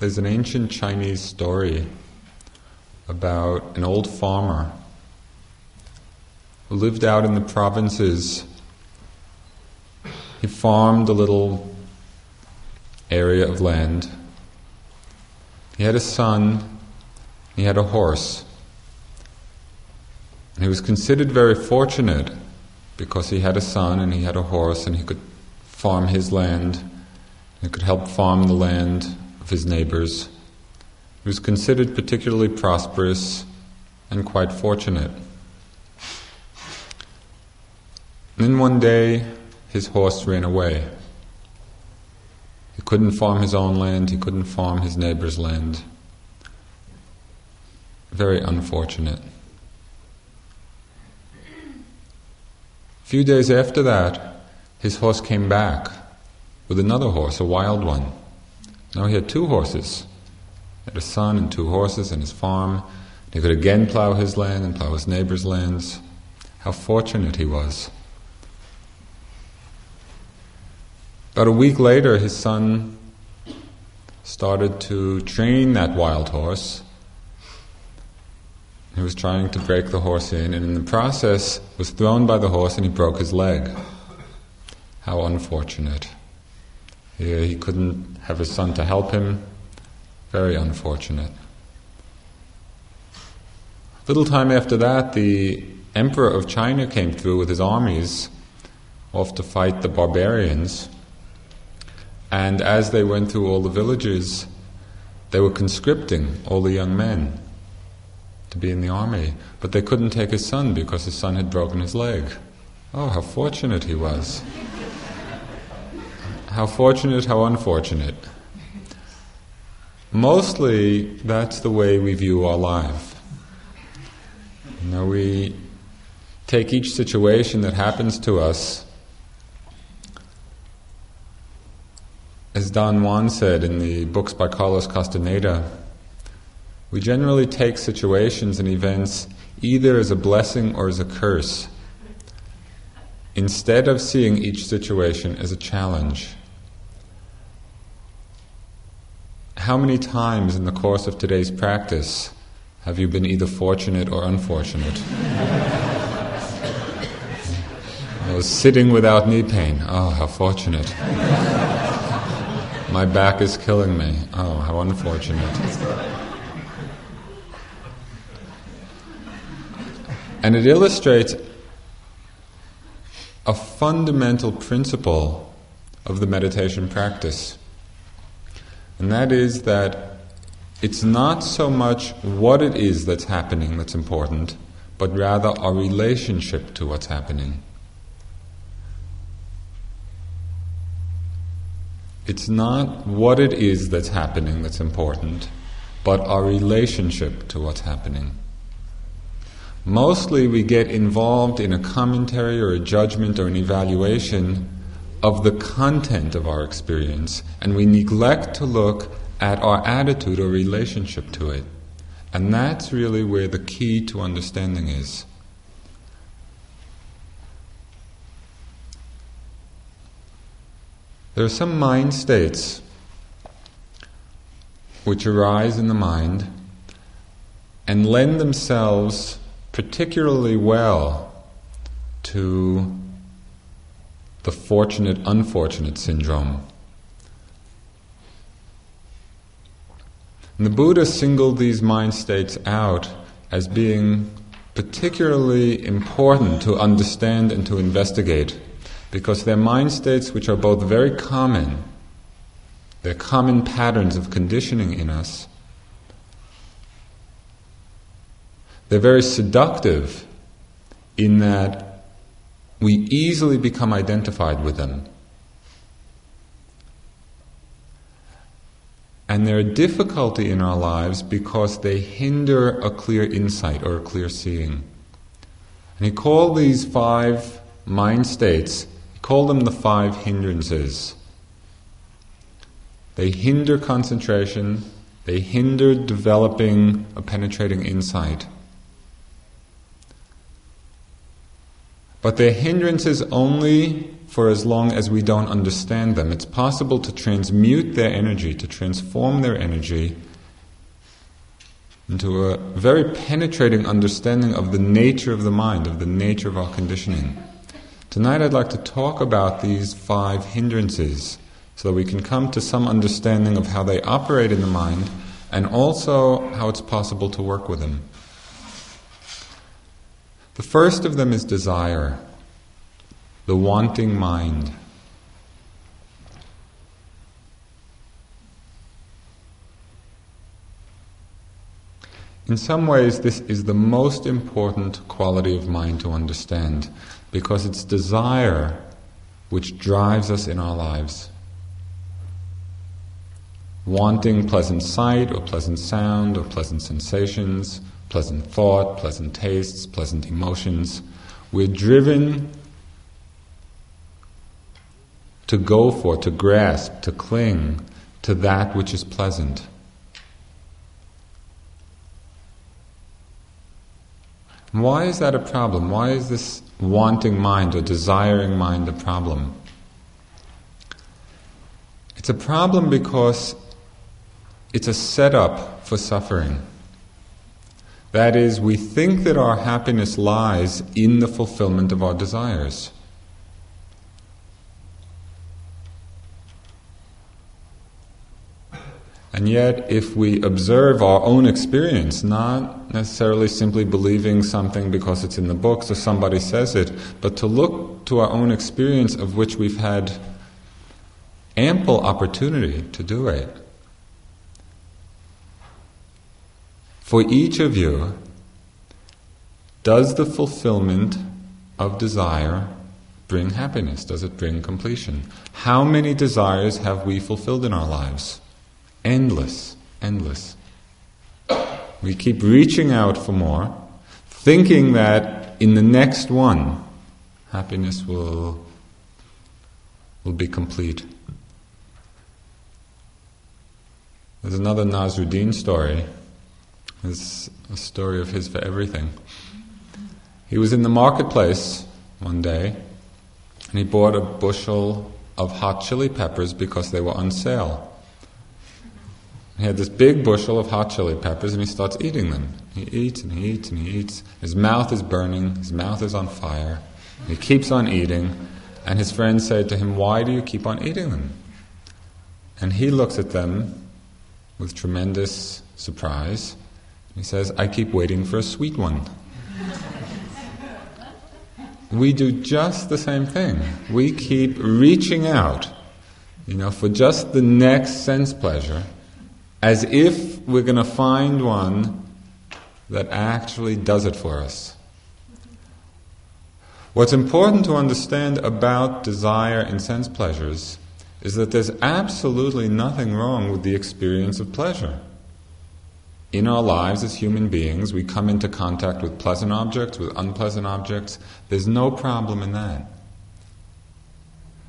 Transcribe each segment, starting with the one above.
There's an ancient Chinese story about an old farmer who lived out in the provinces. He farmed a little area of land. He had a son, he had a horse. He was considered very fortunate because he had a son and he had a horse and he could farm his land. He could help farm the land his neighbors. He was considered particularly prosperous and quite fortunate. Then one day, his horse ran away. He couldn't farm his own land, he couldn't farm his neighbor's land. Very unfortunate. A few days after that, his horse came back with another horse, a wild one. Now he had two horses. He had a son and two horses and his farm. He could again plow his land and plow his neighbor's lands. How fortunate he was. About a week later, his son started to train that wild horse. He was trying to break the horse in, and in the process was thrown by the horse and he broke his leg. How unfortunate. He, he couldn't have his son to help him. Very unfortunate. A little time after that, the emperor of China came through with his armies off to fight the barbarians. And as they went through all the villages, they were conscripting all the young men to be in the army. But they couldn't take his son because his son had broken his leg. Oh, how fortunate he was! How fortunate, how unfortunate. Mostly, that's the way we view our life. You know, we take each situation that happens to us As Don Juan said in the books by Carlos Castaneda, we generally take situations and events either as a blessing or as a curse, instead of seeing each situation as a challenge. How many times in the course of today's practice have you been either fortunate or unfortunate? I was sitting without knee pain. Oh, how fortunate. My back is killing me. Oh, how unfortunate. And it illustrates a fundamental principle of the meditation practice. And that is that it's not so much what it is that's happening that's important, but rather our relationship to what's happening. It's not what it is that's happening that's important, but our relationship to what's happening. Mostly we get involved in a commentary or a judgment or an evaluation of the content of our experience, and we neglect to look at our attitude or relationship to it. And that's really where the key to understanding is. There are some mind states which arise in the mind and lend themselves particularly well to the fortunate unfortunate syndrome. And the Buddha singled these mind states out as being particularly important to understand and to investigate because they're mind states which are both very common, they're common patterns of conditioning in us. They're very seductive in that we easily become identified with them. And they're a difficulty in our lives because they hinder a clear insight or a clear seeing. And he called these five mind states he called them the five hindrances. They hinder concentration, they hinder developing a penetrating insight. But they're hindrances only for as long as we don't understand them. It's possible to transmute their energy, to transform their energy into a very penetrating understanding of the nature of the mind, of the nature of our conditioning. Tonight I'd like to talk about these five hindrances so that we can come to some understanding of how they operate in the mind and also how it's possible to work with them. The first of them is desire, the wanting mind. In some ways, this is the most important quality of mind to understand because it's desire which drives us in our lives. Wanting pleasant sight or pleasant sound or pleasant sensations, pleasant thought, pleasant tastes, pleasant emotions. We're driven to go for, to grasp, to cling to that which is pleasant. Why is that a problem? Why is this wanting mind or desiring mind a problem? It's a problem because it's a setup for suffering. That is, we think that our happiness lies in the fulfillment of our desires. And yet, if we observe our own experience, not necessarily simply believing something because it's in the books or somebody says it, but to look to our own experience of which we've had ample opportunity to do it. For each of you, does the fulfillment of desire bring happiness? Does it bring completion? How many desires have we fulfilled in our lives? Endless, endless. We keep reaching out for more, thinking that in the next one, happiness will, will be complete. There's another Nasruddin story. There's a story of his for everything. He was in the marketplace one day and he bought a bushel of hot chili peppers because they were on sale. He had this big bushel of hot chili peppers and he starts eating them. He eats and he eats and he eats. His mouth is burning, his mouth is on fire. He keeps on eating, and his friends say to him, Why do you keep on eating them? And he looks at them with tremendous surprise. He says, I keep waiting for a sweet one. we do just the same thing. We keep reaching out, you know, for just the next sense pleasure as if we're going to find one that actually does it for us. What's important to understand about desire and sense pleasures is that there's absolutely nothing wrong with the experience of pleasure. In our lives as human beings, we come into contact with pleasant objects, with unpleasant objects. There's no problem in that.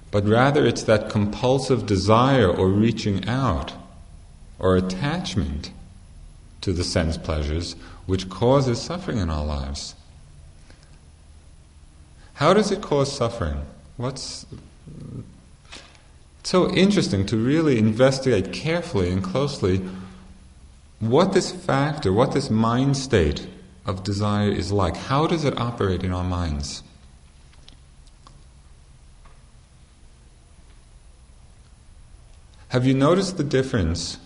But rather, it's that compulsive desire or reaching out or attachment to the sense pleasures which causes suffering in our lives. How does it cause suffering? What's so interesting to really investigate carefully and closely what this factor, what this mind state of desire is like. How does it operate in our minds? Have you noticed the difference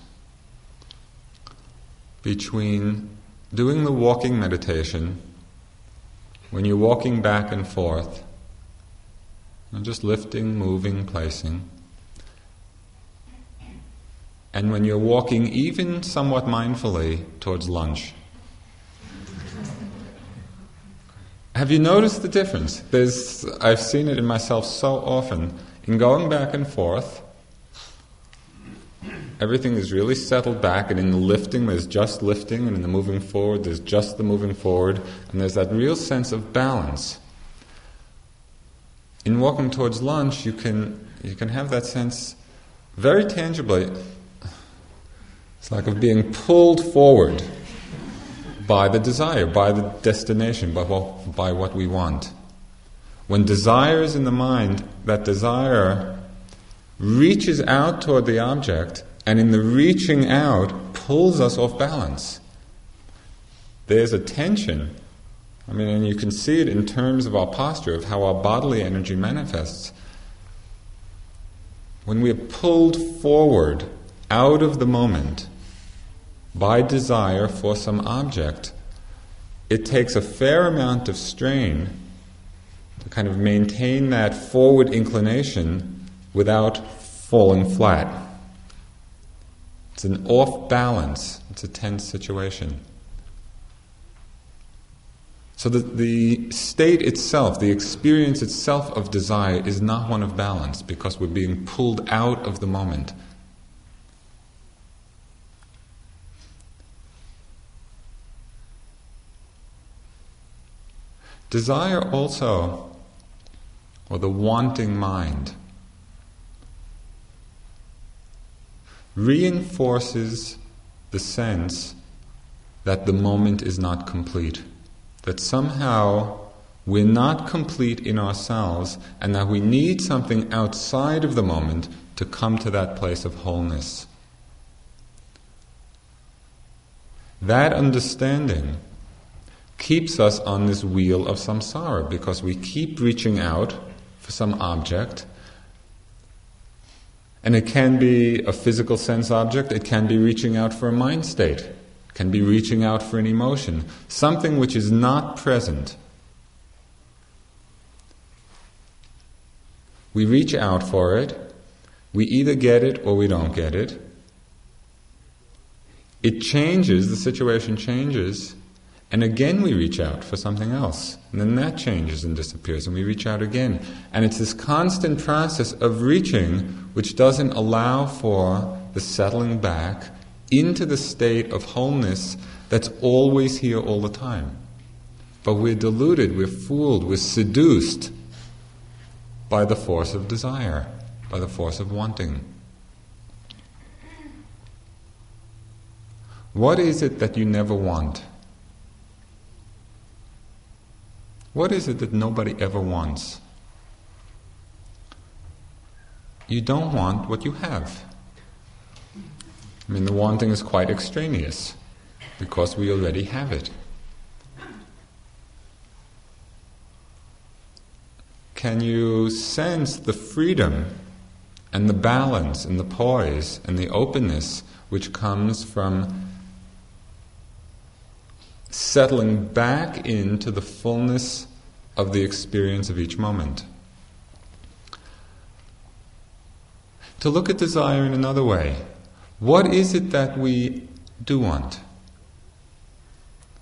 between doing the walking meditation, when you're walking back and forth, and just lifting, moving, placing, and when you're walking even somewhat mindfully towards lunch. Have you noticed the difference? There's, I've seen it in myself so often. In going back and forth, everything is really settled back, and in the lifting, there's just lifting, and in the moving forward, there's just the moving forward, and there's that real sense of balance. In walking towards lunch, you can, you can have that sense very tangibly. It's like of being pulled forward by the desire, by the destination, by what, by what we want. When desire is in the mind, that desire reaches out toward the object, and in the reaching out, pulls us off balance. There's a tension. I mean, and you can see it in terms of our posture, of how our bodily energy manifests. When we are pulled forward out of the moment by desire for some object, it takes a fair amount of strain to kind of maintain that forward inclination without falling flat. It's an off balance, it's a tense situation. So the, the state itself, the experience itself of desire is not one of balance because we're being pulled out of the moment. Desire also, or the wanting mind, reinforces the sense that the moment is not complete, that somehow we're not complete in ourselves, and that we need something outside of the moment to come to that place of wholeness. That understanding keeps us on this wheel of samsara because we keep reaching out for some object and it can be a physical sense object, it can be reaching out for a mind state, it can be reaching out for an emotion, something which is not present. We reach out for it, we either get it or we don't get it. It changes, the situation changes, and again we reach out for something else. And then that changes and disappears, and we reach out again. And it's this constant process of reaching which doesn't allow for the settling back into the state of wholeness that's always here all the time. But we're deluded, we're fooled, we're seduced by the force of desire, by the force of wanting. What is it that you never want? What is it that nobody ever wants? You don't want what you have. I mean, the wanting is quite extraneous because we already have it. Can you sense the freedom and the balance and the poise and the openness which comes from settling back into the fullness of the experience of each moment. To look at desire in another way, what is it that we do want?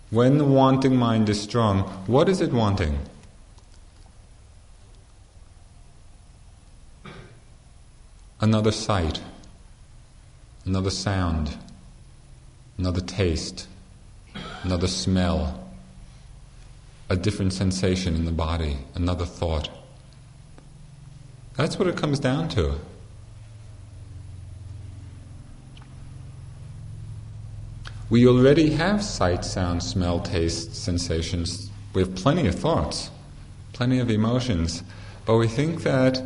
When the wanting mind is strong, what is it wanting? Another sight, another sound, another taste another smell, a different sensation in the body, another thought. That's what it comes down to. We already have sight, sound, smell, taste, sensations. We have plenty of thoughts, plenty of emotions, but we think that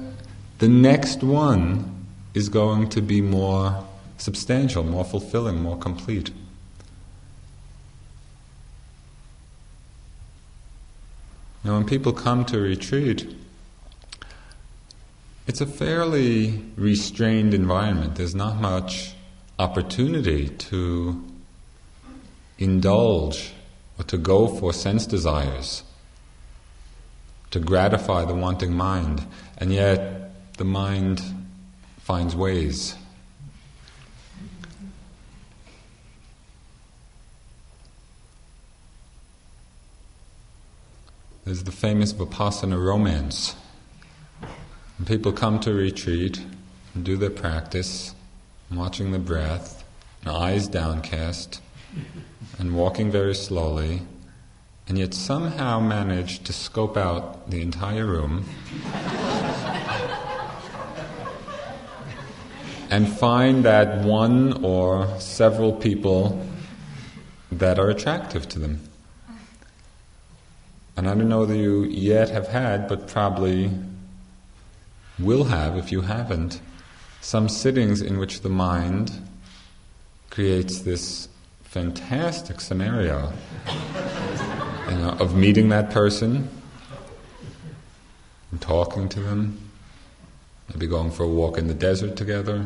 the next one is going to be more substantial, more fulfilling, more complete. Now, when people come to retreat, it's a fairly restrained environment. There's not much opportunity to indulge or to go for sense desires, to gratify the wanting mind, and yet the mind finds ways. There's the famous Vipassana romance. People come to retreat and do their practice, watching the breath, eyes downcast, and walking very slowly, and yet somehow manage to scope out the entire room and find that one or several people that are attractive to them. And I don't know that you yet have had, but probably will have if you haven't, some sittings in which the mind creates this fantastic scenario you know, of meeting that person and talking to them, maybe going for a walk in the desert together,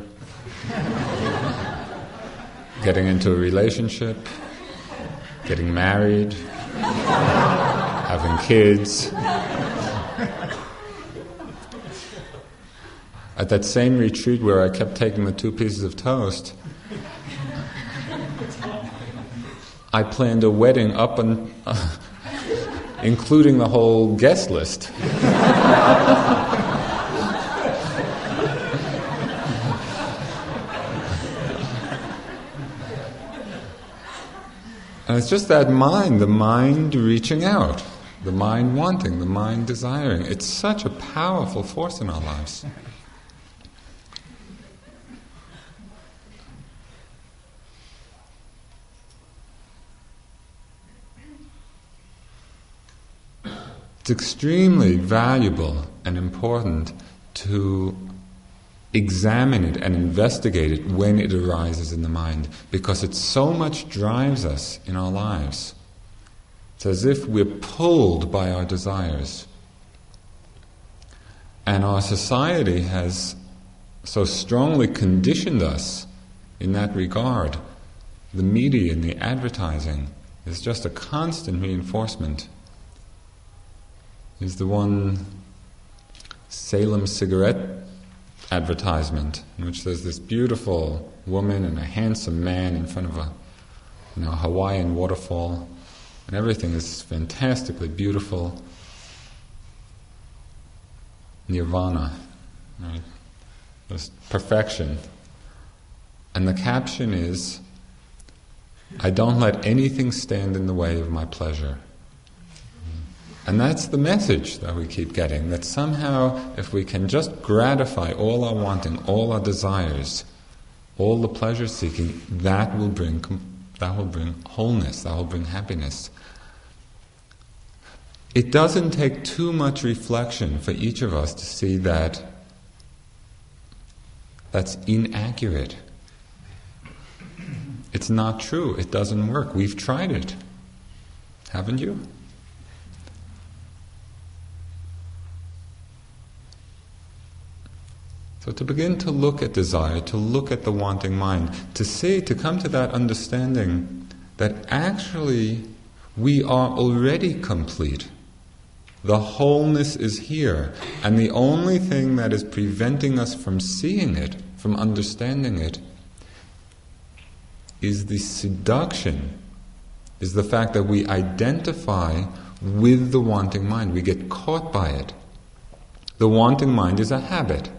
getting into a relationship, getting married, having kids. At that same retreat where I kept taking the two pieces of toast, I planned a wedding up and uh, including the whole guest list. And it's just that mind, the mind reaching out, the mind wanting, the mind desiring. It's such a powerful force in our lives. It's extremely valuable and important to examine it and investigate it when it arises in the mind because it so much drives us in our lives. It's as if we're pulled by our desires. And our society has so strongly conditioned us in that regard. The media and the advertising is just a constant reinforcement is the one Salem cigarette advertisement in which there's this beautiful woman and a handsome man in front of a you know, Hawaiian waterfall, and everything is fantastically beautiful. Nirvana, right? Just perfection. And the caption is I don't let anything stand in the way of my pleasure. And that's the message that we keep getting that somehow, if we can just gratify all our wanting, all our desires, all the pleasure seeking, that will bring, that will bring wholeness, that will bring happiness. It doesn't take too much reflection for each of us to see that that's inaccurate. It's not true. It doesn't work. We've tried it. Haven't you? So to begin to look at desire, to look at the wanting mind, to see, to come to that understanding that actually we are already complete. The wholeness is here, and the only thing that is preventing us from seeing it, from understanding it, is the seduction, is the fact that we identify with the wanting mind. We get caught by it. The wanting mind is a habit.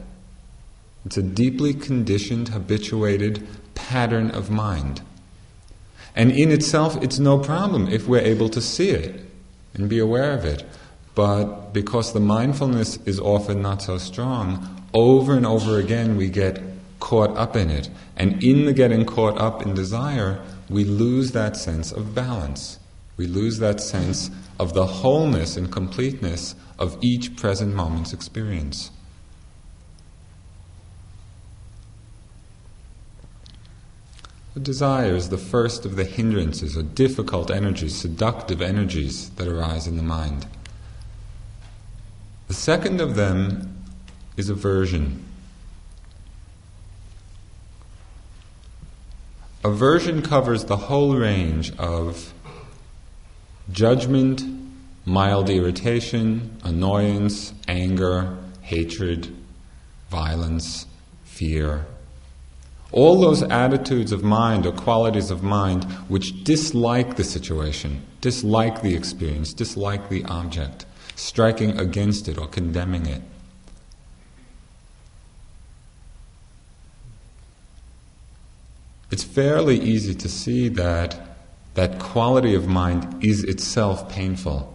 It's a deeply conditioned, habituated pattern of mind. And in itself, it's no problem if we're able to see it and be aware of it. But because the mindfulness is often not so strong, over and over again we get caught up in it. And in the getting caught up in desire, we lose that sense of balance. We lose that sense of the wholeness and completeness of each present moment's experience. Desire is the first of the hindrances or difficult energies, seductive energies that arise in the mind. The second of them is aversion. Aversion covers the whole range of judgment, mild irritation, annoyance, anger, hatred, violence, fear, all those attitudes of mind or qualities of mind which dislike the situation, dislike the experience, dislike the object, striking against it or condemning it. It's fairly easy to see that that quality of mind is itself painful.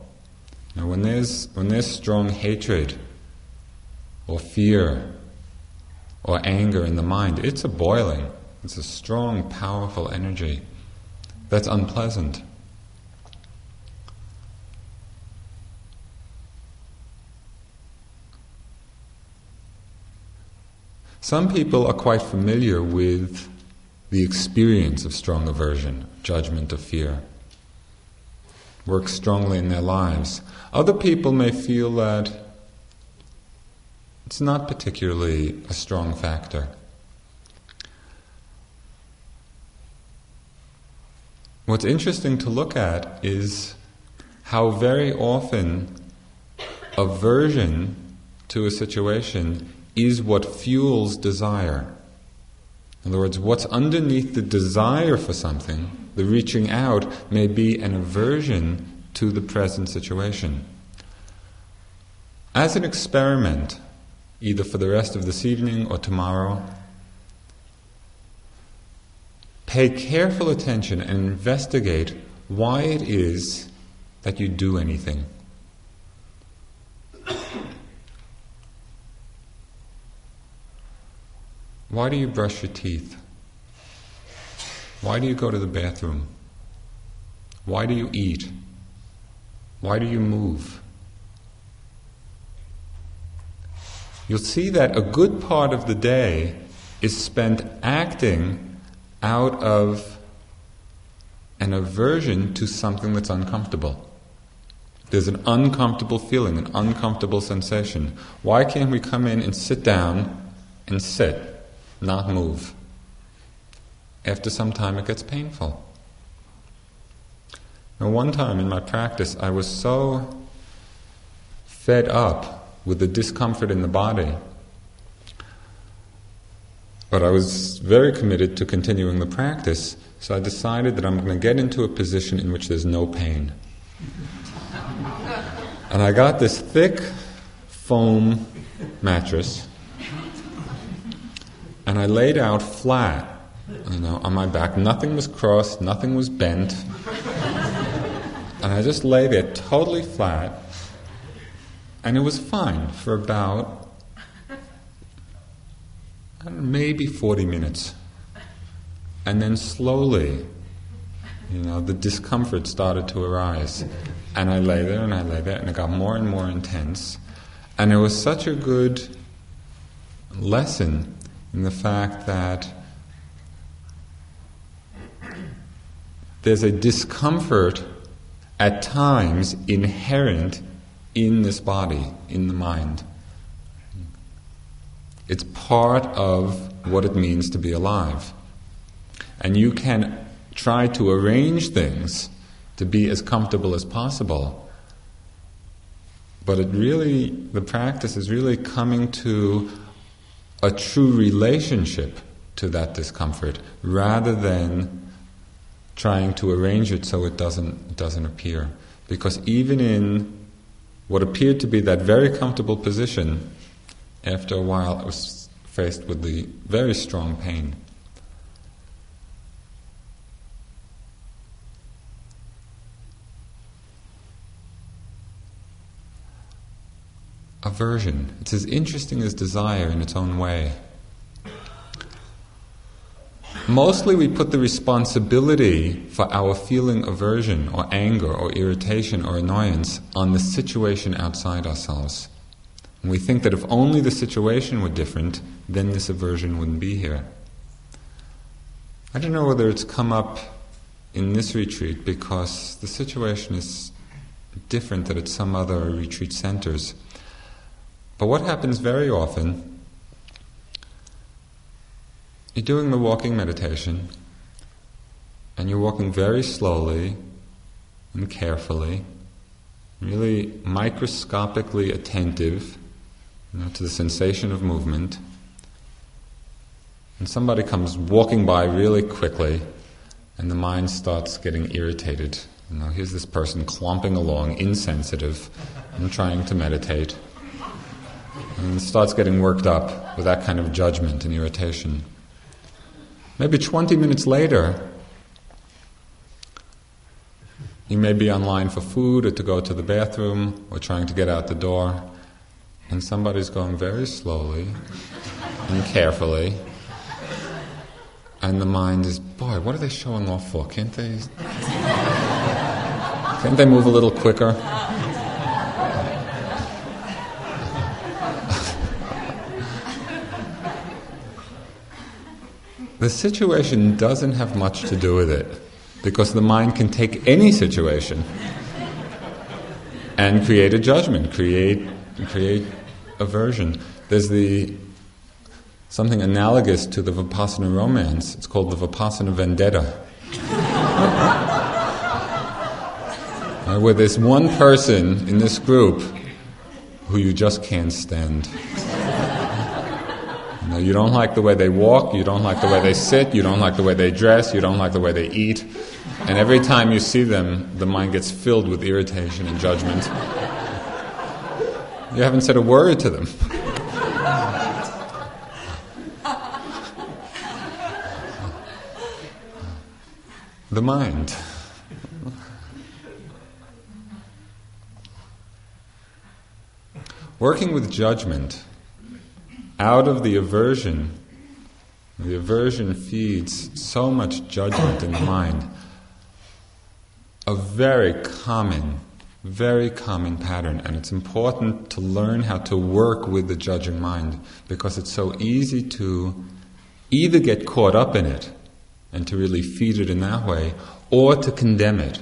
Now, when there's, when there's strong hatred or fear or anger in the mind, it's a boiling. It's a strong, powerful energy that's unpleasant. Some people are quite familiar with the experience of strong aversion, judgment of fear, works strongly in their lives. Other people may feel that it's not particularly a strong factor. What's interesting to look at is how very often aversion to a situation is what fuels desire. In other words, what's underneath the desire for something, the reaching out, may be an aversion to the present situation. As an experiment, either for the rest of this evening or tomorrow, pay careful attention and investigate why it is that you do anything. Why do you brush your teeth? Why do you go to the bathroom? Why do you eat? Why do you move? You'll see that a good part of the day is spent acting out of an aversion to something that's uncomfortable. There's an uncomfortable feeling, an uncomfortable sensation. Why can't we come in and sit down and sit? not move. After some time, it gets painful. Now, one time in my practice, I was so fed up with the discomfort in the body, but I was very committed to continuing the practice, so I decided that I'm going to get into a position in which there's no pain. and I got this thick foam mattress and I laid out flat, you know, on my back. Nothing was crossed, nothing was bent. and I just lay there totally flat, and it was fine for about maybe 40 minutes. And then slowly, you know, the discomfort started to arise. And I lay there and I lay there, and it got more and more intense. And it was such a good lesson in the fact that there's a discomfort at times inherent in this body, in the mind. It's part of what it means to be alive. And you can try to arrange things to be as comfortable as possible. But it really, the practice is really coming to a true relationship to that discomfort rather than trying to arrange it so it doesn't, doesn't appear. Because even in what appeared to be that very comfortable position, after a while I was faced with the very strong pain. aversion. It's as interesting as desire in its own way. Mostly we put the responsibility for our feeling aversion or anger or irritation or annoyance on the situation outside ourselves. And we think that if only the situation were different, then this aversion wouldn't be here. I don't know whether it's come up in this retreat because the situation is different than at some other retreat centers. But what happens very often, you're doing the walking meditation, and you're walking very slowly and carefully, really microscopically attentive you know, to the sensation of movement. And somebody comes walking by really quickly, and the mind starts getting irritated. You know, here's this person clomping along, insensitive, and trying to meditate and starts getting worked up with that kind of judgment and irritation. Maybe 20 minutes later, you may be online for food or to go to the bathroom or trying to get out the door, and somebody's going very slowly and carefully, and the mind is, boy, what are they showing off for? Can't they? Can't they move a little quicker? The situation doesn't have much to do with it because the mind can take any situation and create a judgment, create create aversion. There's the something analogous to the Vipassana romance. It's called the Vipassana vendetta. uh, where there's one person in this group who you just can't stand. You, don't like the way they walk, you don't like the way they sit, you don't like the way they dress, you don't like the way they eat. And every time you see them, the mind gets filled with irritation and judgment. You haven't said a word to them. the mind. Working with judgment out of the aversion, the aversion feeds so much judgment in the mind. A very common, very common pattern, and it's important to learn how to work with the judging mind because it's so easy to either get caught up in it and to really feed it in that way, or to condemn it.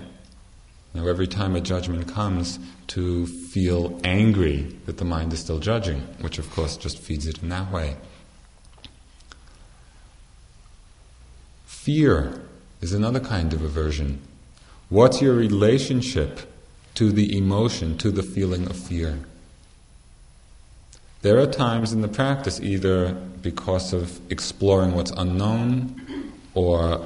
Now, every time a judgment comes, to feel angry that the mind is still judging, which of course just feeds it in that way. Fear is another kind of aversion. What's your relationship to the emotion, to the feeling of fear? There are times in the practice, either because of exploring what's unknown or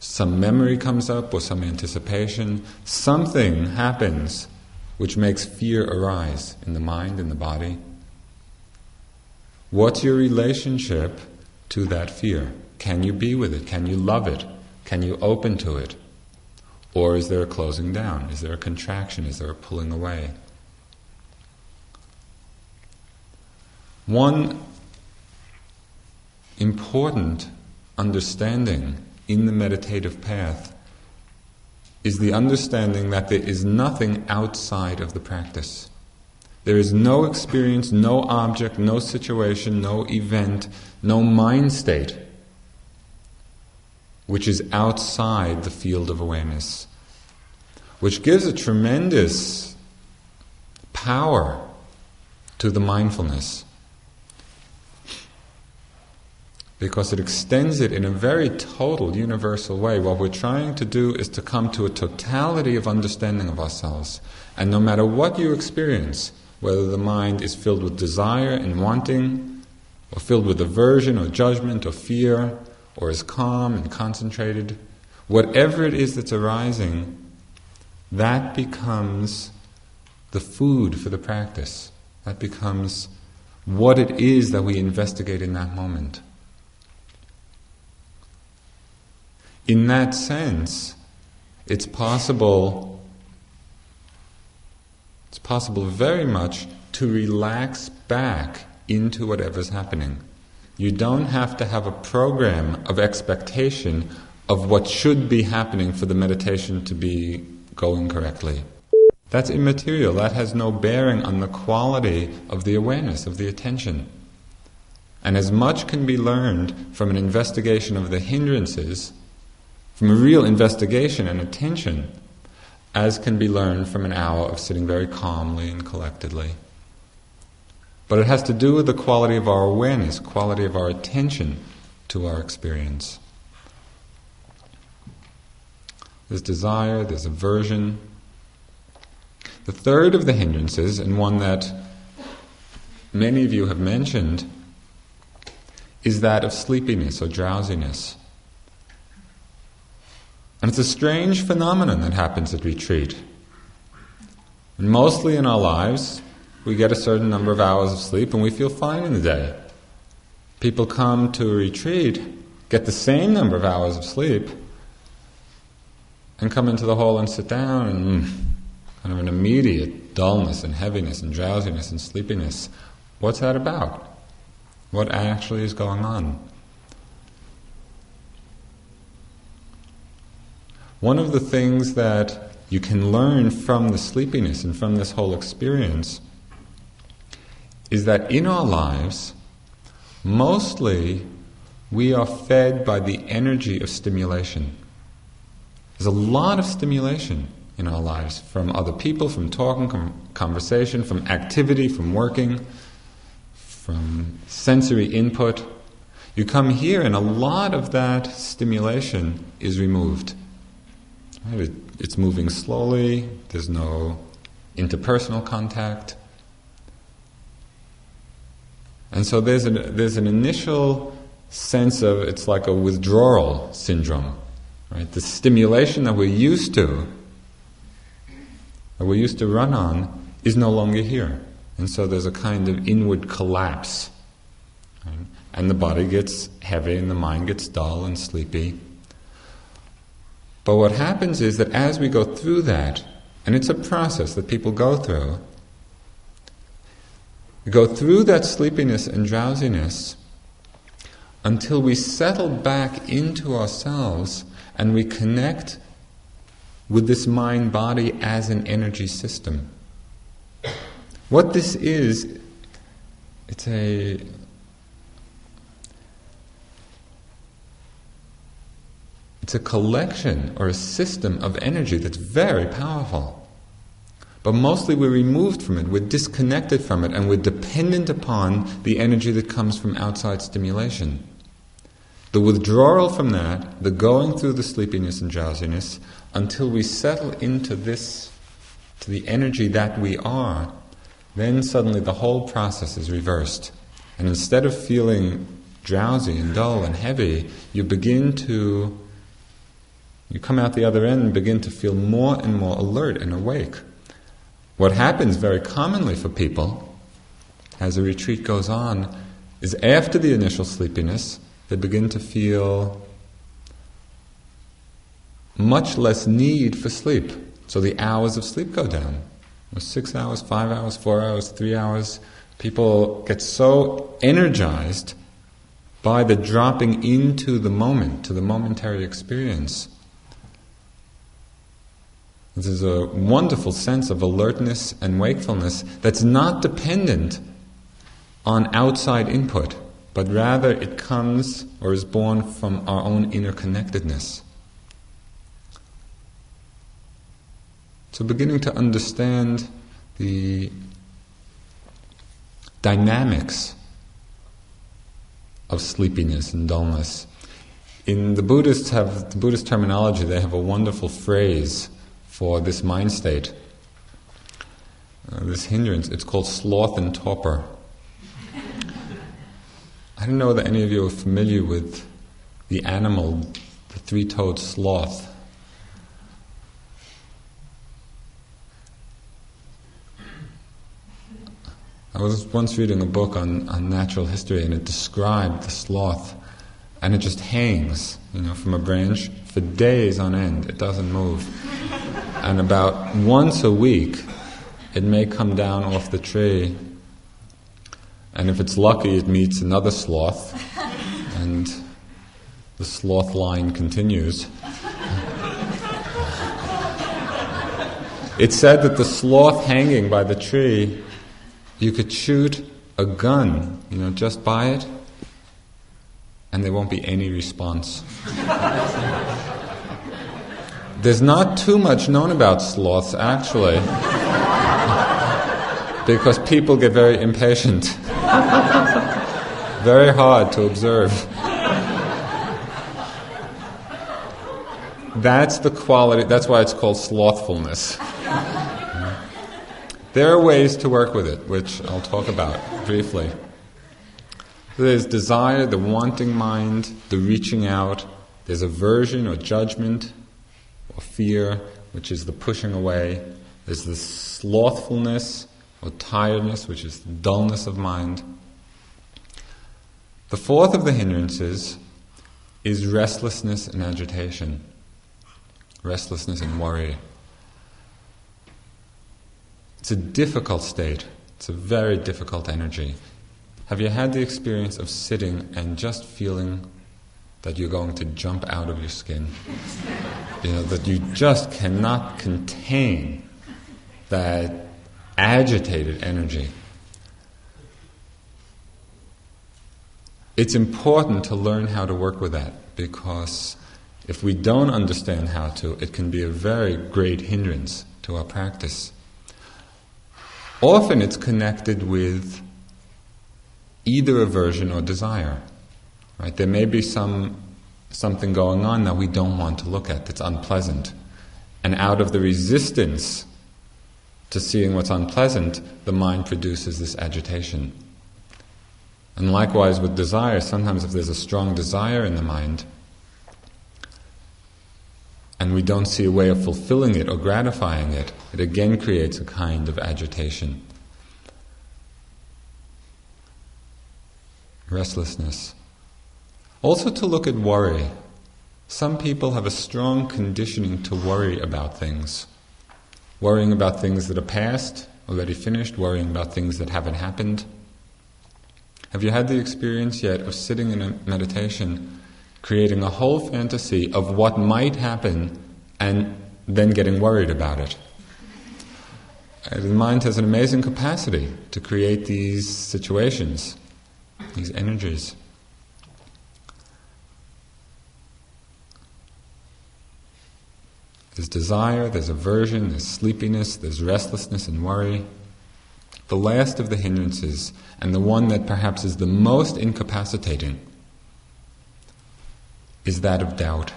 some memory comes up or some anticipation, something happens which makes fear arise in the mind, in the body. What's your relationship to that fear? Can you be with it? Can you love it? Can you open to it? Or is there a closing down? Is there a contraction? Is there a pulling away? One important understanding in the meditative path is the understanding that there is nothing outside of the practice. There is no experience, no object, no situation, no event, no mind state which is outside the field of awareness, which gives a tremendous power to the mindfulness because it extends it in a very total, universal way. What we're trying to do is to come to a totality of understanding of ourselves. And no matter what you experience, whether the mind is filled with desire and wanting, or filled with aversion or judgment or fear, or is calm and concentrated, whatever it is that's arising, that becomes the food for the practice. That becomes what it is that we investigate in that moment. In that sense, it's possible, it's possible very much to relax back into whatever's happening. You don't have to have a program of expectation of what should be happening for the meditation to be going correctly. That's immaterial. That has no bearing on the quality of the awareness, of the attention. And as much can be learned from an investigation of the hindrances from a real investigation and attention, as can be learned from an hour of sitting very calmly and collectedly. But it has to do with the quality of our awareness, quality of our attention to our experience. There's desire, there's aversion. The third of the hindrances, and one that many of you have mentioned, is that of sleepiness or drowsiness. And it's a strange phenomenon that happens at retreat. And mostly in our lives, we get a certain number of hours of sleep and we feel fine in the day. People come to a retreat, get the same number of hours of sleep, and come into the hall and sit down and mm, kind of an immediate dullness and heaviness and drowsiness and sleepiness. What's that about? What actually is going on? One of the things that you can learn from the sleepiness and from this whole experience is that in our lives, mostly we are fed by the energy of stimulation. There's a lot of stimulation in our lives from other people, from talking, from conversation, from activity, from working, from sensory input. You come here, and a lot of that stimulation is removed. Right? it's moving slowly, there's no interpersonal contact. And so there's an, there's an initial sense of it's like a withdrawal syndrome. Right? The stimulation that we're used to, that we're used to run on, is no longer here. And so there's a kind of inward collapse. Right? And the body gets heavy and the mind gets dull and sleepy. But what happens is that as we go through that, and it's a process that people go through, we go through that sleepiness and drowsiness until we settle back into ourselves and we connect with this mind body as an energy system. What this is, it's a it's a collection or a system of energy that's very powerful. But mostly we're removed from it, we're disconnected from it, and we're dependent upon the energy that comes from outside stimulation. The withdrawal from that, the going through the sleepiness and drowsiness, until we settle into this, to the energy that we are, then suddenly the whole process is reversed. And instead of feeling drowsy and dull and heavy, you begin to, you come out the other end and begin to feel more and more alert and awake. What happens very commonly for people as a retreat goes on is after the initial sleepiness, they begin to feel much less need for sleep. So the hours of sleep go down. Six hours, five hours, four hours, three hours. People get so energized by the dropping into the moment, to the momentary experience, there's a wonderful sense of alertness and wakefulness that's not dependent on outside input, but rather it comes or is born from our own interconnectedness. So, beginning to understand the dynamics of sleepiness and dullness. In the Buddhists have the Buddhist terminology, they have a wonderful phrase for this mind state, uh, this hindrance. It's called sloth and torpor. I don't know that any of you are familiar with the animal, the three toed sloth. I was once reading a book on, on natural history and it described the sloth and it just hangs, you know, from a branch for days on end. It doesn't move and about once a week it may come down off the tree. And if it's lucky, it meets another sloth, and the sloth line continues. It's said that the sloth hanging by the tree, you could shoot a gun, you know, just by it, and there won't be any response. There's not too much known about sloths, actually, because people get very impatient. very hard to observe. That's the quality, that's why it's called slothfulness. There are ways to work with it, which I'll talk about briefly. There's desire, the wanting mind, the reaching out, there's aversion or judgment, or fear, which is the pushing away. There's the slothfulness or tiredness, which is dullness of mind. The fourth of the hindrances is restlessness and agitation, restlessness and worry. It's a difficult state, it's a very difficult energy. Have you had the experience of sitting and just feeling that you're going to jump out of your skin. You know, that you just cannot contain that agitated energy. it's important to learn how to work with that because if we don't understand how to, it can be a very great hindrance to our practice. Often it's connected with either aversion or desire. Right? There may be some something going on that we don't want to look at that's unpleasant. And out of the resistance to seeing what's unpleasant, the mind produces this agitation. And likewise with desire, sometimes if there's a strong desire in the mind, and we don't see a way of fulfilling it or gratifying it, it again creates a kind of agitation. Restlessness. Also, to look at worry. Some people have a strong conditioning to worry about things. Worrying about things that are past, already finished, worrying about things that haven't happened. Have you had the experience yet of sitting in a meditation, creating a whole fantasy of what might happen, and then getting worried about it? Uh, the mind has an amazing capacity to create these situations, these energies. There's desire, there's aversion, there's sleepiness, there's restlessness and worry. The last of the hindrances, and the one that perhaps is the most incapacitating, is that of doubt.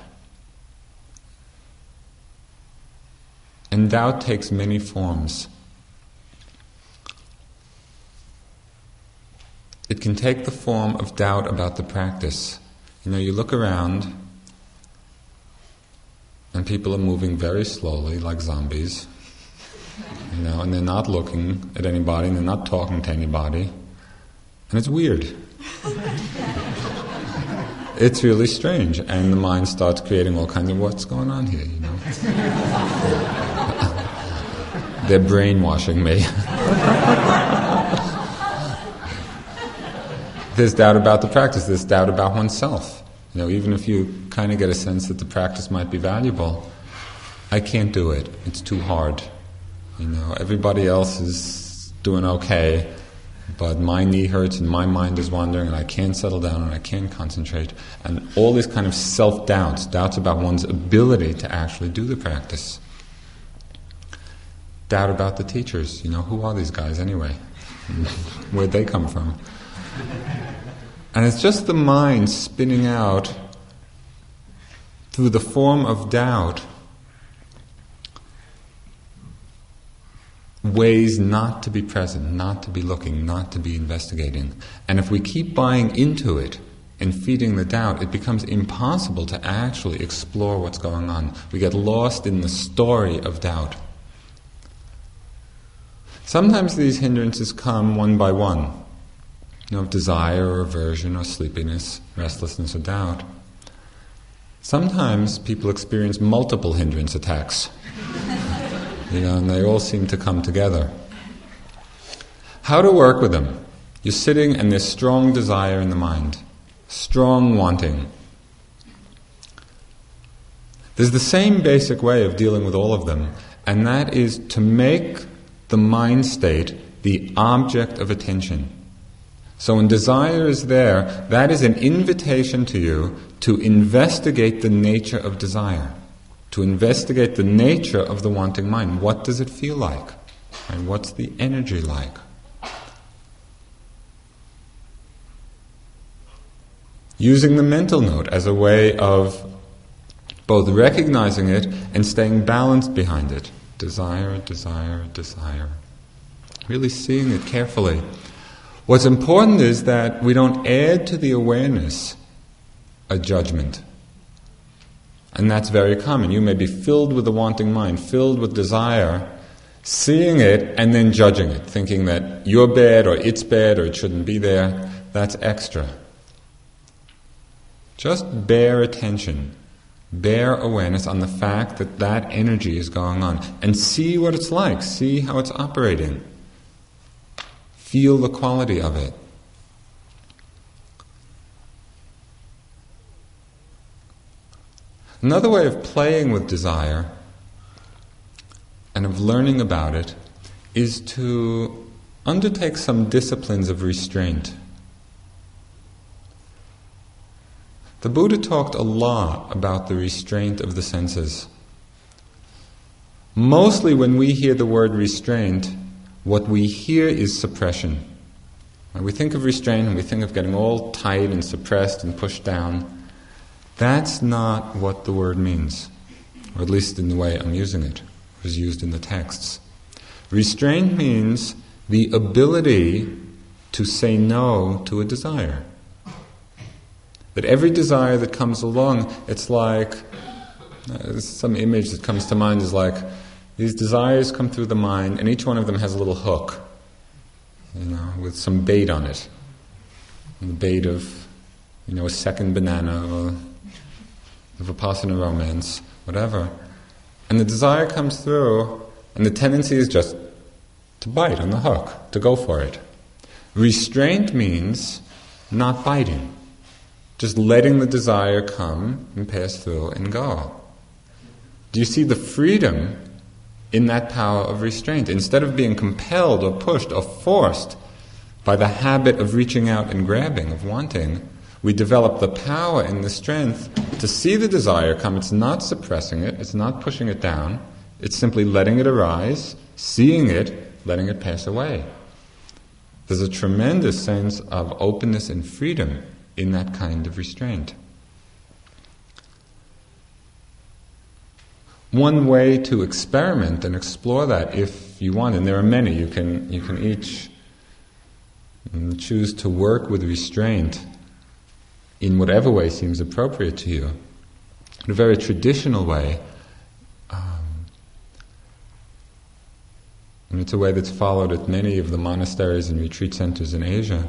And doubt takes many forms. It can take the form of doubt about the practice. You know, you look around and people are moving very slowly, like zombies. You know, and they're not looking at anybody, and they're not talking to anybody, and it's weird. it's really strange, and the mind starts creating all kinds of what's going on here. You know, they're brainwashing me. there's doubt about the practice. There's doubt about oneself. You know, even if you kind of get a sense that the practice might be valuable, I can't do it. It's too hard. You know, everybody else is doing okay, but my knee hurts and my mind is wandering and I can't settle down and I can't concentrate. And all these kind of self doubts, doubts about one's ability to actually do the practice. Doubt about the teachers. You know, who are these guys anyway? Where'd they come from? And it's just the mind spinning out through the form of doubt ways not to be present, not to be looking, not to be investigating. And if we keep buying into it and feeding the doubt, it becomes impossible to actually explore what's going on. We get lost in the story of doubt. Sometimes these hindrances come one by one you know, of desire or aversion or sleepiness, restlessness or doubt. Sometimes people experience multiple hindrance attacks, you know, and they all seem to come together. How to work with them? You're sitting and there's strong desire in the mind, strong wanting. There's the same basic way of dealing with all of them, and that is to make the mind state the object of attention. So when desire is there, that is an invitation to you to investigate the nature of desire, to investigate the nature of the wanting mind. What does it feel like? And what's the energy like? Using the mental note as a way of both recognizing it and staying balanced behind it. Desire, desire, desire. Really seeing it carefully What's important is that we don't add to the awareness a judgment. And that's very common. You may be filled with the wanting mind, filled with desire, seeing it and then judging it, thinking that you're bad or it's bad or it shouldn't be there. That's extra. Just bare attention, bare awareness on the fact that that energy is going on and see what it's like, see how it's operating. Feel the quality of it. Another way of playing with desire and of learning about it is to undertake some disciplines of restraint. The Buddha talked a lot about the restraint of the senses. Mostly, when we hear the word restraint, what we hear is suppression. We think of restraint and we think of getting all tight and suppressed and pushed down. That's not what the word means, or at least in the way I'm using it, it was used in the texts. Restraint means the ability to say no to a desire. That every desire that comes along, it's like uh, some image that comes to mind is like these desires come through the mind, and each one of them has a little hook, you know, with some bait on it. The bait of, you know, a second banana or a Vipassana romance, whatever. And the desire comes through, and the tendency is just to bite on the hook, to go for it. Restraint means not biting, just letting the desire come and pass through and go. Do you see the freedom in that power of restraint? Instead of being compelled or pushed or forced by the habit of reaching out and grabbing, of wanting, we develop the power and the strength to see the desire come. It's not suppressing it, it's not pushing it down, it's simply letting it arise, seeing it, letting it pass away. There's a tremendous sense of openness and freedom in that kind of restraint. One way to experiment and explore that, if you want, and there are many, you can, you can each choose to work with restraint in whatever way seems appropriate to you. In a very traditional way, um, and it's a way that's followed at many of the monasteries and retreat centers in Asia,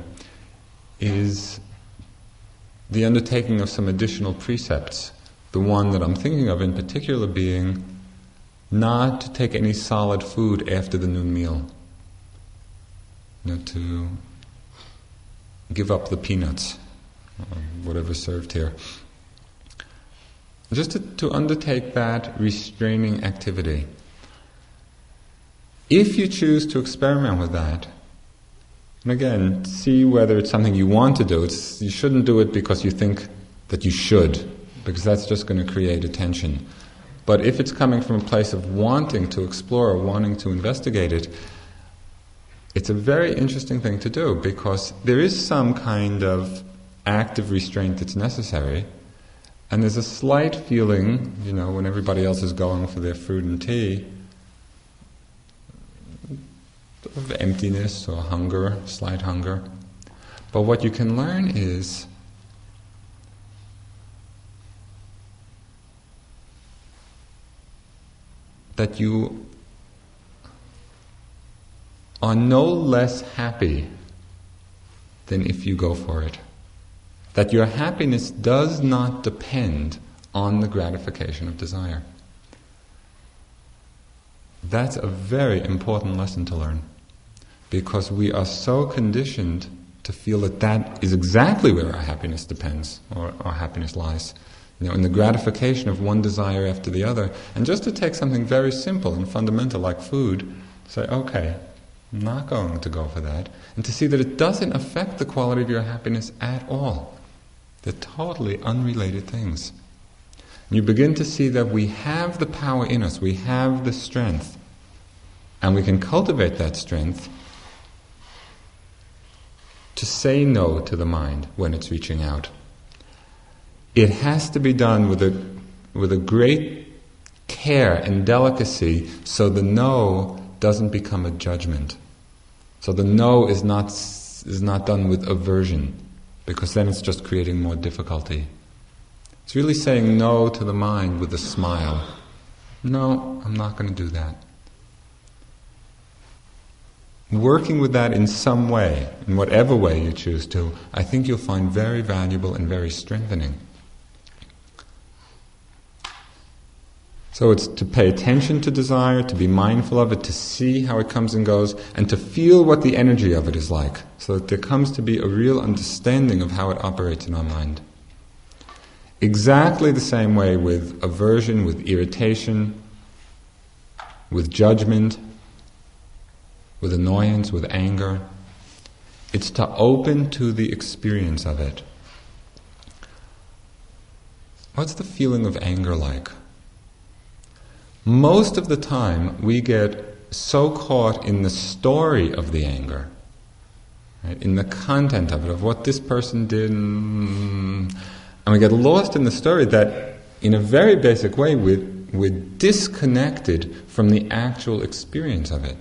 is the undertaking of some additional precepts. The one that I'm thinking of in particular being not to take any solid food after the noon meal. You know, to give up the peanuts um, whatever served here. Just to, to undertake that restraining activity. If you choose to experiment with that, and again, see whether it's something you want to do. It's, you shouldn't do it because you think that you should, because that's just going to create attention. But if it's coming from a place of wanting to explore or wanting to investigate it, it's a very interesting thing to do because there is some kind of active restraint that's necessary. And there's a slight feeling, you know, when everybody else is going for their fruit and tea, of emptiness or hunger, slight hunger. But what you can learn is that you are no less happy than if you go for it that your happiness does not depend on the gratification of desire. That's a very important lesson to learn because we are so conditioned to feel that that is exactly where our happiness depends or our happiness lies. You know, in the gratification of one desire after the other. And just to take something very simple and fundamental like food, say, okay, I'm not going to go for that. And to see that it doesn't affect the quality of your happiness at all. They're totally unrelated things. You begin to see that we have the power in us, we have the strength, and we can cultivate that strength to say no to the mind when it's reaching out. It has to be done with a, with a great care and delicacy so the no doesn't become a judgment. So the no is not, is not done with aversion because then it's just creating more difficulty. It's really saying no to the mind with a smile. No, I'm not going to do that. Working with that in some way, in whatever way you choose to, I think you'll find very valuable and very strengthening. So it's to pay attention to desire, to be mindful of it, to see how it comes and goes, and to feel what the energy of it is like, so that there comes to be a real understanding of how it operates in our mind. Exactly the same way with aversion, with irritation, with judgment, with annoyance, with anger. It's to open to the experience of it. what's the feeling of anger like? Most of the time, we get so caught in the story of the anger, right, in the content of it, of what this person did, mm, and we get lost in the story that, in a very basic way, we're, we're disconnected from the actual experience of it.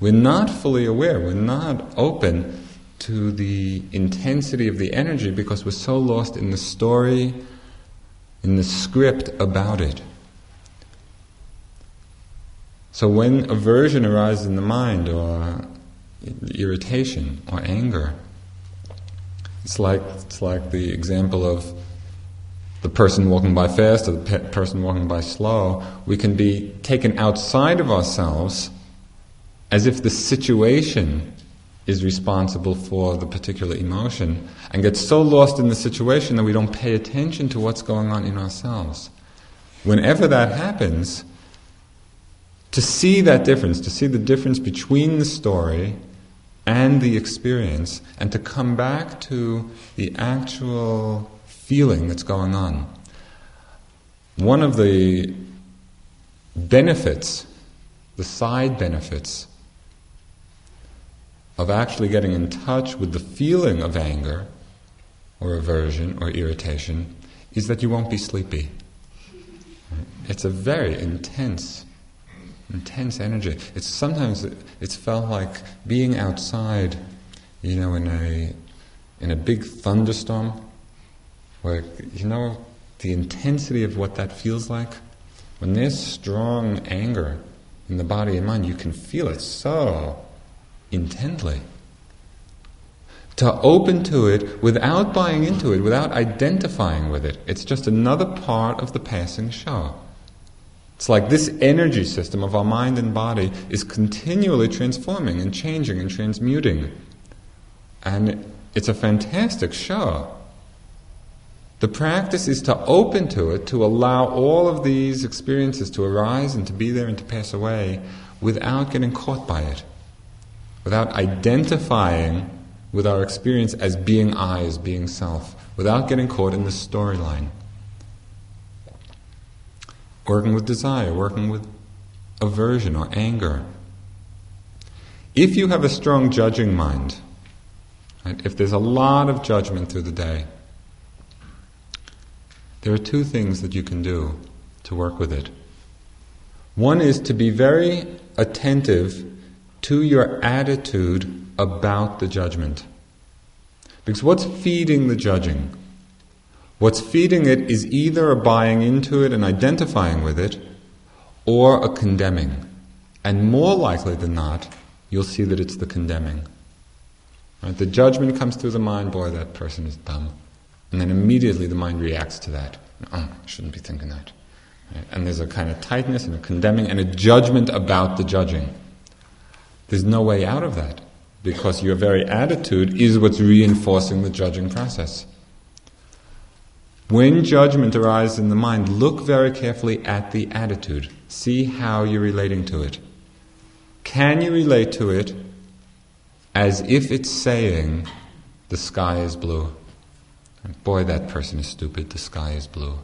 We're not fully aware, we're not open to the intensity of the energy because we're so lost in the story, in the script about it. So when aversion arises in the mind, or irritation, or anger, it's like it's like the example of the person walking by fast or the pe- person walking by slow. We can be taken outside of ourselves, as if the situation is responsible for the particular emotion, and get so lost in the situation that we don't pay attention to what's going on in ourselves. Whenever that happens, to see that difference, to see the difference between the story and the experience, and to come back to the actual feeling that's going on. One of the benefits, the side benefits, of actually getting in touch with the feeling of anger or aversion or irritation is that you won't be sleepy. It's a very intense intense energy. It's sometimes it's felt like being outside, you know, in a in a big thunderstorm, where you know the intensity of what that feels like. When there's strong anger in the body and mind, you can feel it so intently. To open to it without buying into it, without identifying with it, it's just another part of the passing show. It's like this energy system of our mind and body is continually transforming and changing and transmuting. And it's a fantastic show. The practice is to open to it, to allow all of these experiences to arise and to be there and to pass away without getting caught by it, without identifying with our experience as being I, as being self, without getting caught in the storyline working with desire, working with aversion or anger. If you have a strong judging mind, right, if there's a lot of judgment through the day, there are two things that you can do to work with it. One is to be very attentive to your attitude about the judgment. Because what's feeding the judging? What's feeding it is either a buying into it and identifying with it, or a condemning. And more likely than not, you'll see that it's the condemning. Right? The judgment comes through the mind, boy, that person is dumb. And then immediately the mind reacts to that. Oh, I shouldn't be thinking that. Right? And there's a kind of tightness and a condemning and a judgment about the judging. There's no way out of that because your very attitude is what's reinforcing the judging process. When judgment arises in the mind, look very carefully at the attitude. See how you're relating to it. Can you relate to it as if it's saying, the sky is blue? Boy, that person is stupid, the sky is blue.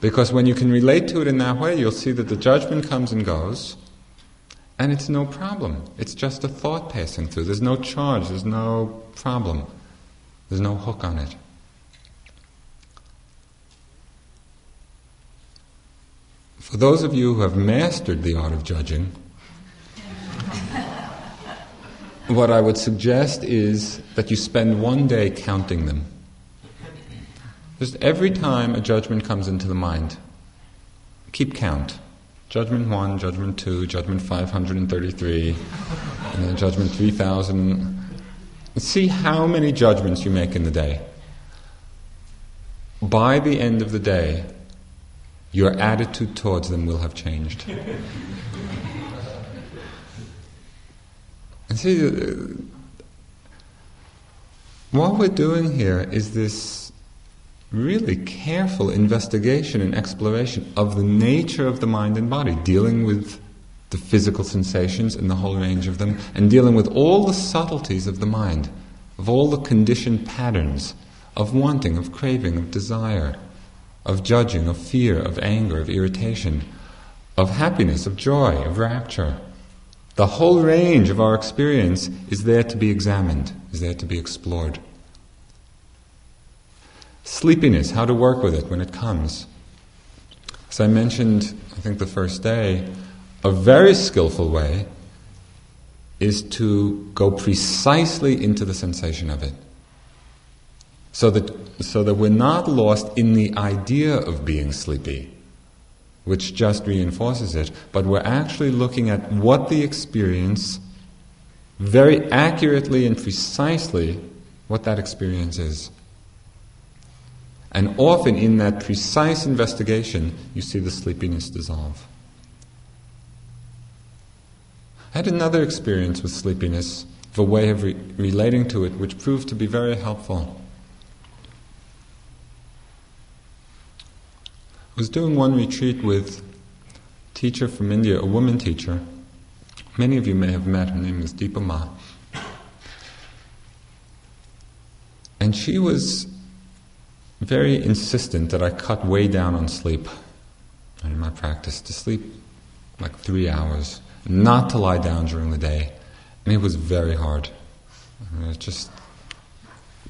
Because when you can relate to it in that way, you'll see that the judgment comes and goes, and it's no problem. It's just a thought passing through. There's no charge, there's no problem, there's no hook on it. For those of you who have mastered the art of judging, what I would suggest is that you spend one day counting them. Just every time a judgment comes into the mind, keep count. Judgment 1, Judgment 2, Judgment 533, and then Judgment 3000. See how many judgments you make in the day. By the end of the day, your attitude towards them will have changed. and see, uh, what we're doing here is this really careful investigation and exploration of the nature of the mind and body, dealing with the physical sensations and the whole range of them, and dealing with all the subtleties of the mind, of all the conditioned patterns of wanting, of craving, of desire, of judging, of fear, of anger, of irritation, of happiness, of joy, of rapture. The whole range of our experience is there to be examined, is there to be explored. Sleepiness, how to work with it when it comes. As I mentioned, I think the first day, a very skillful way is to go precisely into the sensation of it. So that, so that we're not lost in the idea of being sleepy, which just reinforces it, but we're actually looking at what the experience, very accurately and precisely, what that experience is. And often in that precise investigation, you see the sleepiness dissolve. I had another experience with sleepiness, a way of re- relating to it, which proved to be very helpful. Was doing one retreat with a teacher from India, a woman teacher. Many of you may have met, her name is Dipa Ma. And she was very insistent that I cut way down on sleep in my practice, to sleep like three hours not to lie down during the day. And it was very hard. I mean, it just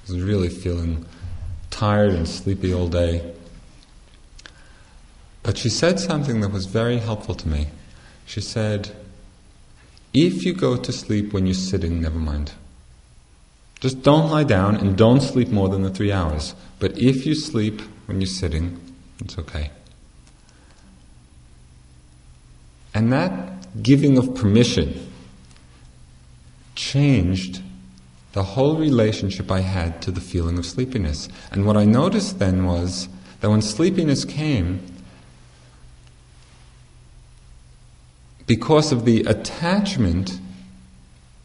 was really feeling tired and sleepy all day. But she said something that was very helpful to me. She said, If you go to sleep when you're sitting, never mind. Just don't lie down and don't sleep more than the three hours. But if you sleep when you're sitting, it's okay. And that giving of permission changed the whole relationship I had to the feeling of sleepiness. And what I noticed then was that when sleepiness came, because of the attachment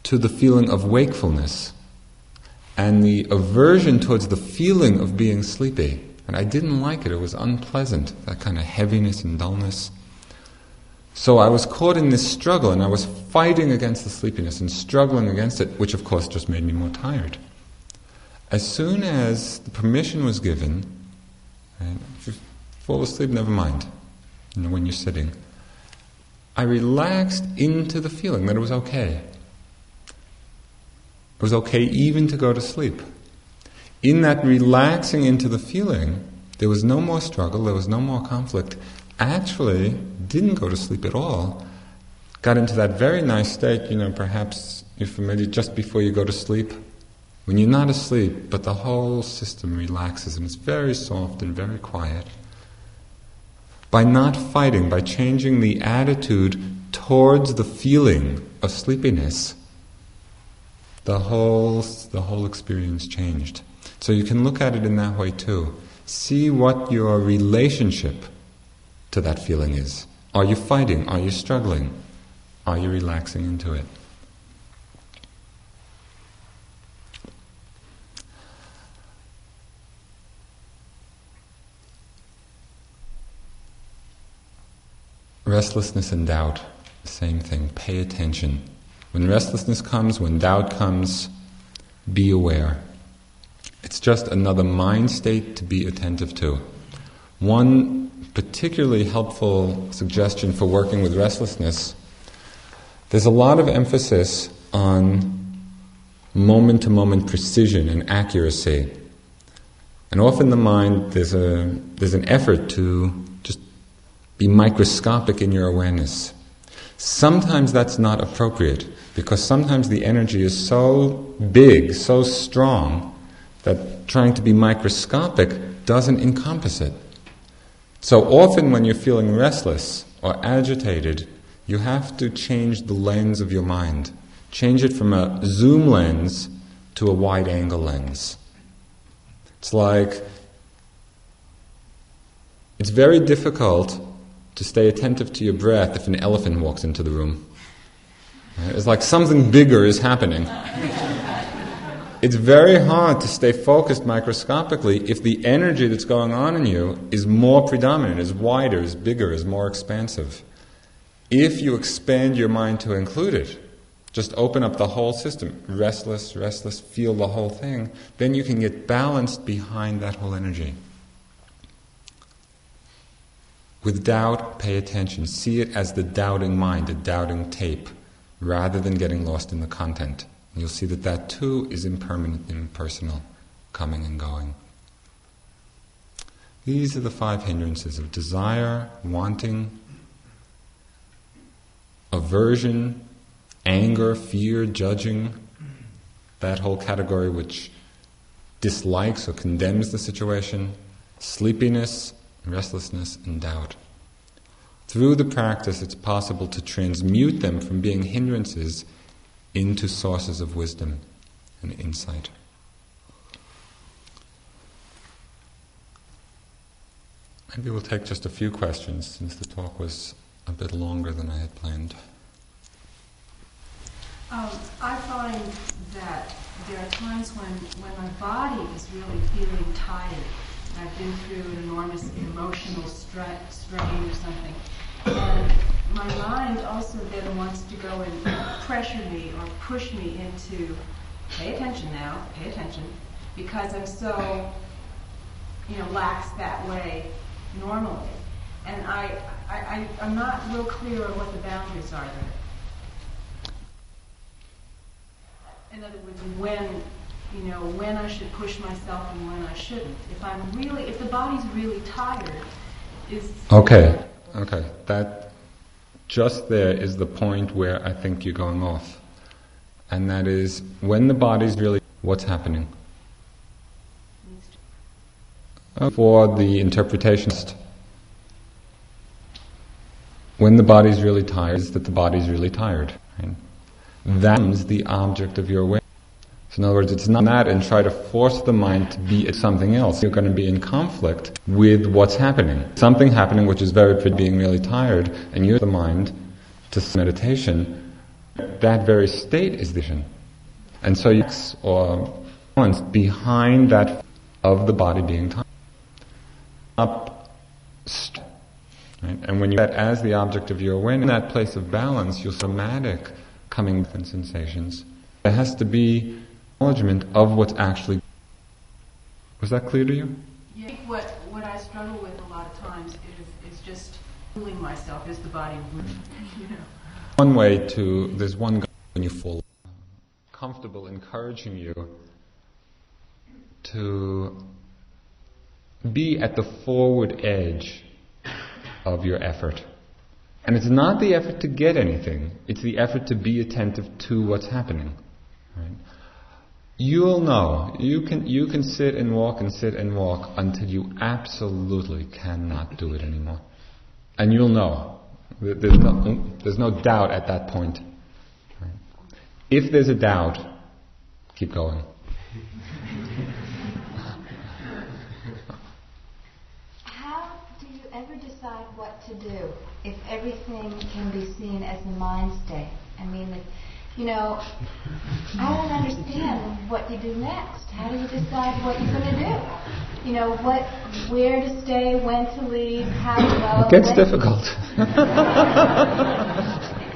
to the feeling of wakefulness and the aversion towards the feeling of being sleepy, and I didn't like it, it was unpleasant, that kind of heaviness and dullness. So I was caught in this struggle and I was fighting against the sleepiness and struggling against it, which of course just made me more tired. As soon as the permission was given, and if you fall asleep, never mind, you know, when you're sitting, I relaxed into the feeling that it was okay. It was okay even to go to sleep. In that relaxing into the feeling, there was no more struggle, there was no more conflict, actually didn't go to sleep at all, got into that very nice state, you know, perhaps you're familiar just before you go to sleep. When you're not asleep, but the whole system relaxes and it's very soft and very quiet. By not fighting, by changing the attitude towards the feeling of sleepiness, the whole, the whole experience changed. So you can look at it in that way too. See what your relationship to that feeling is. Are you fighting? Are you struggling? Are you relaxing into it? Restlessness and doubt, the same thing. Pay attention. When restlessness comes, when doubt comes, be aware. It's just another mind state to be attentive to. One particularly helpful suggestion for working with restlessness. There's a lot of emphasis on moment to moment precision and accuracy. And often the mind, there's, a, there's an effort to be microscopic in your awareness. Sometimes that's not appropriate because sometimes the energy is so big, so strong, that trying to be microscopic doesn't encompass it. So often, when you're feeling restless or agitated, you have to change the lens of your mind. Change it from a zoom lens to a wide angle lens. It's like it's very difficult to stay attentive to your breath if an elephant walks into the room. It's like something bigger is happening. It's very hard to stay focused microscopically if the energy that's going on in you is more predominant, is wider, is bigger, is more expansive. If you expand your mind to include it, Just open up the whole system. Restless, restless, feel the whole thing. Then you can get balanced behind that whole energy. With doubt, pay attention. See it as the doubting mind, a doubting tape, rather than getting lost in the content. You'll see that that too is impermanent, impersonal, coming and going. These are the five hindrances of desire, wanting, aversion, anger, fear, judging, that whole category which dislikes or condemns the situation, sleepiness, restlessness, and doubt. Through the practice, it's possible to transmute them from being hindrances into sources of wisdom and insight. Maybe we'll take just a few questions since the talk was a bit longer than I had planned. Um, I find that there are times when, when my body is really feeling tired. I've been through an enormous emotional strain or something. And my mind also then wants to go and pressure me or push me into pay attention now, pay attention, because I'm so, you know, lax that way normally. And I, I, I, I'm not real clear on what the boundaries are there. In other words, when, you know, when I should push myself and when I shouldn't. If I'm really, if the body's really tired, is okay, okay, that just there is the point where I think you're going off, and that is when the body's really, what's happening? Oh, for the interpretation, when the body's really tired, is that the body's really tired. Right? That's the object of your awareness. So in other words, it's not that and try to force the mind to be something else. You're going to be in conflict with what's happening. Something happening which is very being really tired, and you're the mind to meditation. That very state is vision. And so you or balance behind that of the body being tired. Up, right? And when you that as the object of your awareness, in that place of balance, your somatic coming within sensations, there has to be acknowledgement of what's actually. Was that clear to you? Yeah. I think what, what I struggle with a lot of times is, is just fooling myself. Is the body you know? One way to, there's one guy when you fall comfortable encouraging you to be at the forward edge of your effort. And it's not the effort to get anything, it's the effort to be attentive to what's happening. Right? You'll know. You can, you can sit and walk and sit and walk until you absolutely cannot do it anymore. And you'll know. There's no, there's no doubt at that point. If there's a doubt, keep going. How do you ever decide what to do if everything can be seen as a mind state? I mean, you know, I don't understand what you do next. How do you decide what you're going to do? You know, what, where to stay, when to leave, how to go. It gets difficult.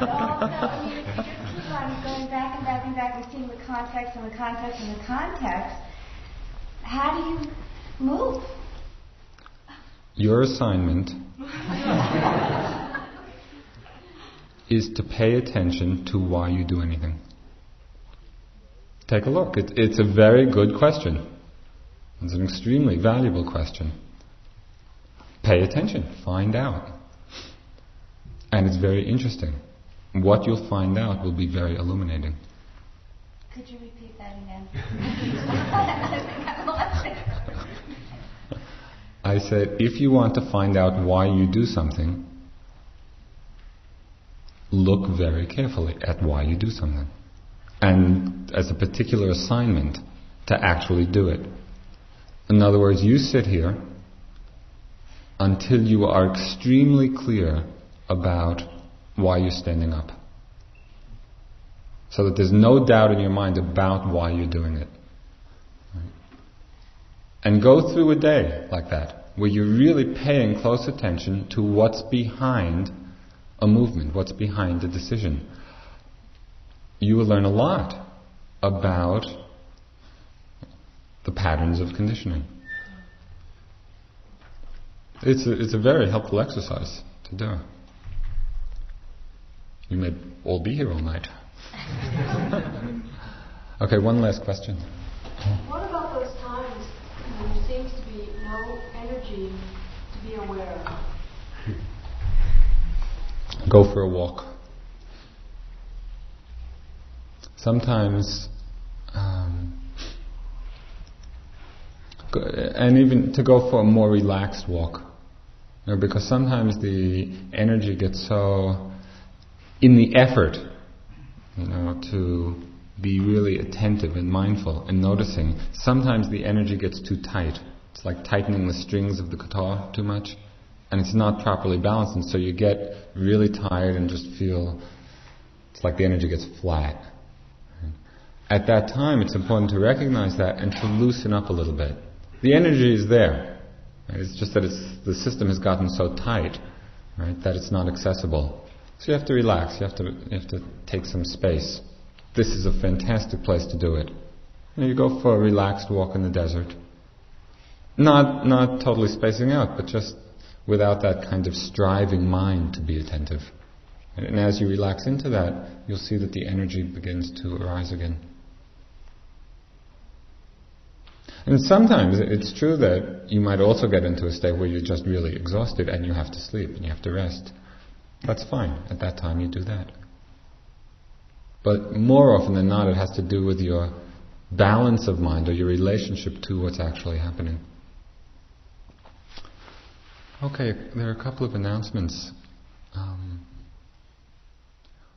well, no, I mean, if you just keep on going back and back and back and seeing the context and the context and the context, how do you move? Your assignment is to pay attention to why you do anything. Take a look. It, it's a very good question. It's an extremely valuable question. Pay attention. Find out. And it's very interesting. What you'll find out will be very illuminating. Could you repeat that again? I said, if you want to find out why you do something, look very carefully at why you do something. And as a particular assignment to actually do it. In other words, you sit here until you are extremely clear about why you're standing up. So that there's no doubt in your mind about why you're doing it. And go through a day like that, where you're really paying close attention to what's behind a movement, what's behind the decision. you will learn a lot about the patterns of conditioning. It's a, it's a very helpful exercise to do. You may all be here all night. okay, one last question. What about those times when there seems to be no energy to be aware of? Go for a walk. Sometimes, um, and even to go for a more relaxed walk. You know, because sometimes the energy gets so in the effort, you know, to be really attentive and mindful and noticing. Sometimes the energy gets too tight. It's like tightening the strings of the guitar too much, and it's not properly balanced, and so you get really tired and just feel it's like the energy gets flat. At that time, it's important to recognize that and to loosen up a little bit. The energy is there. It's just that it's, the system has gotten so tight, right, that it's not accessible. So you have to relax. You have to you have to take some space. This is a fantastic place to do it. You, know, you go for a relaxed walk in the desert. Not not totally spacing out, but just without that kind of striving mind to be attentive. And as you relax into that, you'll see that the energy begins to arise again. And sometimes it's true that you might also get into a state where you're just really exhausted and you have to sleep and you have to rest. That's fine. At that time, you do that. But more often than not, it has to do with your balance of mind or your relationship to what's actually happening. Okay, there are a couple of announcements. Um,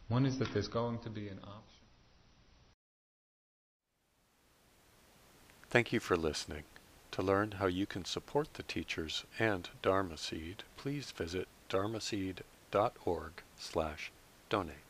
one is that there's going to be an option. Thank you for listening. To learn how you can support the teachers and Dharma Seed, please visit dharma dharmaseed.org slash donate.